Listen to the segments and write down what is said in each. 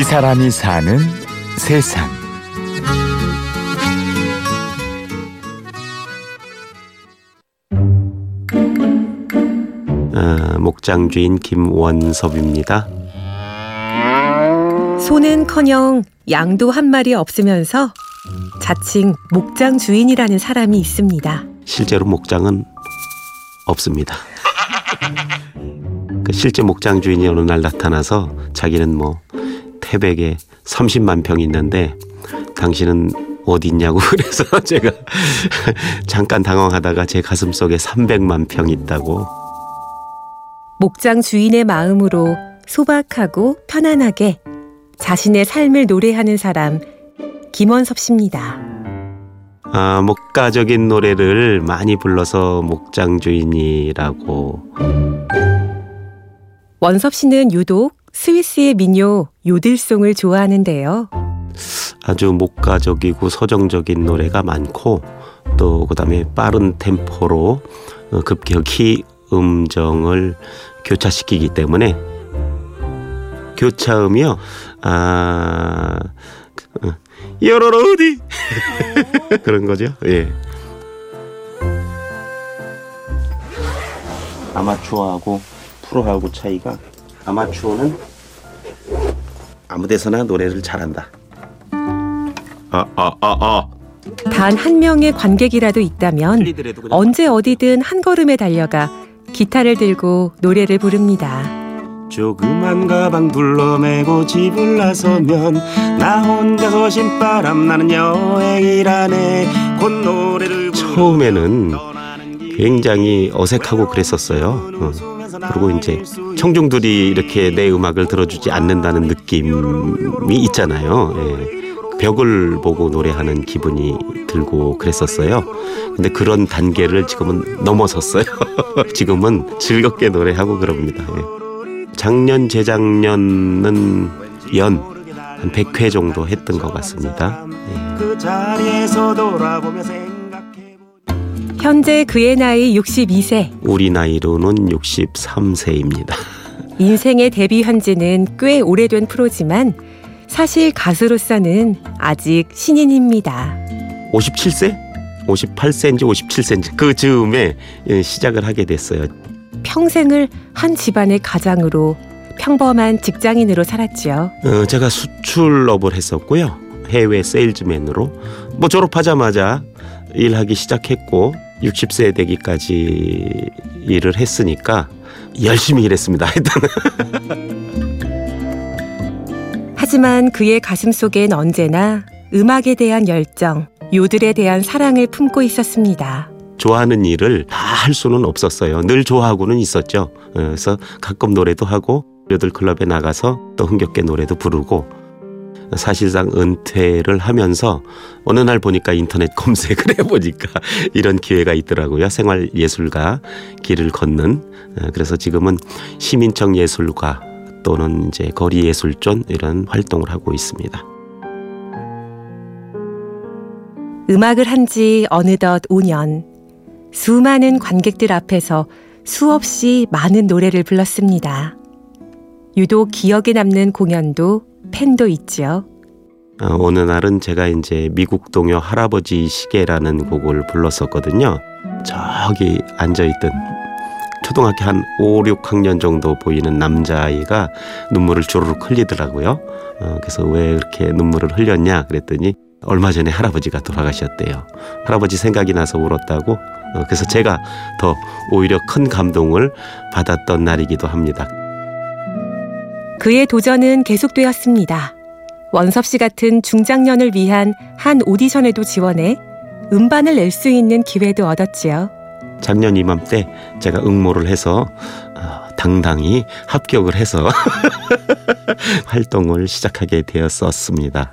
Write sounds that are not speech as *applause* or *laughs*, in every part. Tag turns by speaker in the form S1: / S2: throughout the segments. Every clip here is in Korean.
S1: 이 사람이 사는 세상.
S2: 어, 목장 주인 김원섭입니다.
S3: 소는커녕 양도 한 마리 없으면서 자칭 목장 주인이라는 사람이 있습니다.
S2: 실제로 목장은 없습니다. *laughs* 그 실제 목장 주인이 어느 날 나타나서 자기는 뭐 태백에 30만 평 있는데 당신은 어디 있냐고 *laughs* 그래서 제가 잠깐 당황하다가 제 가슴 속에 300만 평 있다고
S3: 목장 주인의 마음으로 소박하고 편안하게 자신의 삶을 노래하는 사람 김원섭 씨입니다.
S2: 아, 목가적인 노래를 많이 불러서 목장 주인이라고
S3: 원섭 씨는 유독 스위스의 민요 요들송을 좋아하는데요.
S2: 아주 목가적이고 서정적인 노래가 많고 또 그다음에 빠른 템포로 어, 급격히 음정을 교차시키기 때문에 교차음이요. 아 어, 여러러 어디 *laughs* 그런 거죠. 예. 아마추어하고 프로하고 차이가 아마추어는 아무 데서나 노래를 잘한다. 아, 아, 아, 아.
S3: 단 한 명의 관객이라도 있다면 언제 어디든 한 걸음에 달려가 기타를 들고 노래를 부릅니다.
S2: 조그만 가방 둘러매고 집을 나서면 나 혼자서 신바람 나는 여행이라네 곧 노래를 처음에는 굉장히 어색하고 그랬었어요. 어. 그리고 이제 청중들이 이렇게 내 음악을 들어주지 않는다는 느낌이 있잖아요. 예. 벽을 보고 노래하는 기분이 들고 그랬었어요. 근데 그런 단계를 지금은 넘어섰어요. *laughs* 지금은 즐겁게 노래하고 그럽니다. 예. 작년 재작년은 연 한 100회 정도 했던 것 같습니다. 예.
S3: 현재 그의 나이 62세.
S2: 우리 나이로는 63세입니다. *laughs*
S3: 인생의 데뷔한 지는 꽤 오래된 프로지만 사실 가수로서는 아직 신인입니다.
S2: 57세? 58세인지 57세인지 그 즈음에 예, 시작을 하게 됐어요.
S3: 평생을 한 집안의 가장으로 평범한 직장인으로 살았지요.
S2: 어, 제가 수출업을 했었고요. 해외 세일즈맨으로 뭐 졸업하자마자 일하기 시작했고 60세 되기까지 일을 했으니까 열심히 일했습니다. 하여튼 *laughs*
S3: 하지만 그의 가슴 속엔 언제나 음악에 대한 열정, 요들에 대한 사랑을 품고 있었습니다.
S2: 좋아하는 일을 다 할 수는 없었어요. 늘 좋아하고는 있었죠. 어, 그래서 가끔 노래도 하고 여들 클럽에 나가서 또 흥겹게 노래도 부르고 사실상 은퇴를 하면서 어느 날 보니까 인터넷 검색을 *laughs* 해보니까 이런 기회가 있더라고요. 생활 예술가 길을 걷는 어, 그래서 지금은 시민청 예술가 또는 이제 거리 예술전 이런 활동을 하고 있습니다.
S3: 음악을 한 지 어느덧 5년. 수많은 관객들 앞에서 수없이 많은 노래를 불렀습니다. 유독 기억에 남는 공연도 팬도 있지요.
S2: 어, 어느 날은 제가 이제 미국 동요 할아버지 시계라는 곡을 불렀었거든요. 저기 앉아 있던 초등학교 한 5, 6학년 정도 보이는 남자아이가 눈물을 주르륵 흘리더라고요. 어, 그래서 왜 이렇게 눈물을 흘렸냐 그랬더니 얼마 전에 할아버지가 돌아가셨대요. 할아버지 생각이 나서 울었다고. 어, 그래서 제가 더 오히려 큰 감동을 받았던 날이기도 합니다.
S3: 그의 도전은 계속되었습니다. 원섭 씨 같은 중장년을 위한 한 오디션에도 지원해 음반을 낼 수 있는 기회도 얻었지요.
S2: 작년 이맘때 제가 응모를 해서 어, 당당히 합격을 해서 *laughs* 활동을 시작하게 되었었습니다.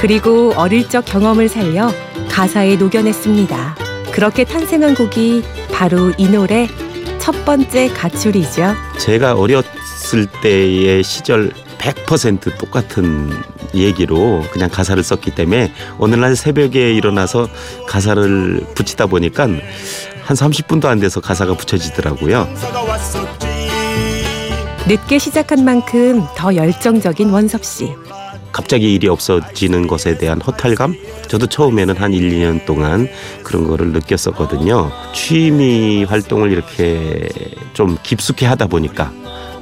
S3: 그리고 어릴 적 경험을 살려 가사에 녹여냈습니다. 그렇게 탄생한 곡이 바로 이 노래 첫 번째 가출이죠.
S2: 제가 어렸을 때의 시절 100% 똑같은 얘기로 그냥 가사를 썼기 때문에 어느 날 새벽에 일어나서 가사를 붙이다 보니까 한 30분도 안 돼서 가사가 붙여지더라고요.
S3: 늦게 시작한 만큼 더 열정적인 원섭 씨.
S2: 갑자기 일이 없어지는 것에 대한 허탈감? 저도 처음에는 한 1, 2년 동안 그런 거를 느꼈었거든요. 취미 활동을 이렇게 좀 깊숙이 하다 보니까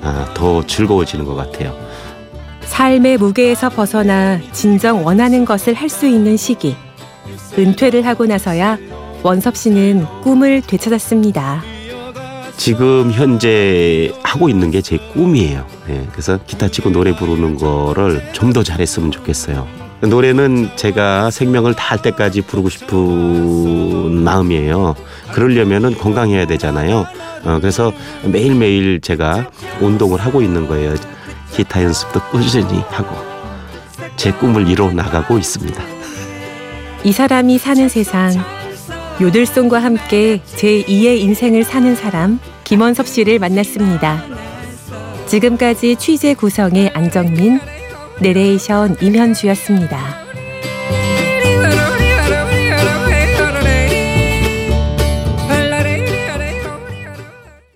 S2: 아, 더 즐거워지는 것 같아요.
S3: 삶의 무게에서 벗어나 진정 원하는 것을 할 수 있는 시기. 은퇴를 하고 나서야 원섭 씨는 꿈을 되찾았습니다.
S2: 지금 현재 하고 있는 게 제 꿈이에요. 예, 그래서 기타 치고 노래 부르는 거를 좀 더 잘했으면 좋겠어요. 노래는 제가 생명을 다할 때까지 부르고 싶은 마음이에요. 그러려면은 건강해야 되잖아요. 어, 그래서 매일매일 제가 운동을 하고 있는 거예요. 기타 연습도 꾸준히 하고 제 꿈을 이뤄 나가고 있습니다.
S3: 이 사람이 사는 세상. 요들송과 함께 제2의 인생을 사는 사람 김원섭 씨를 만났습니다. 지금까지 취재 구성의 안정민, 내레이션 임현주였습니다.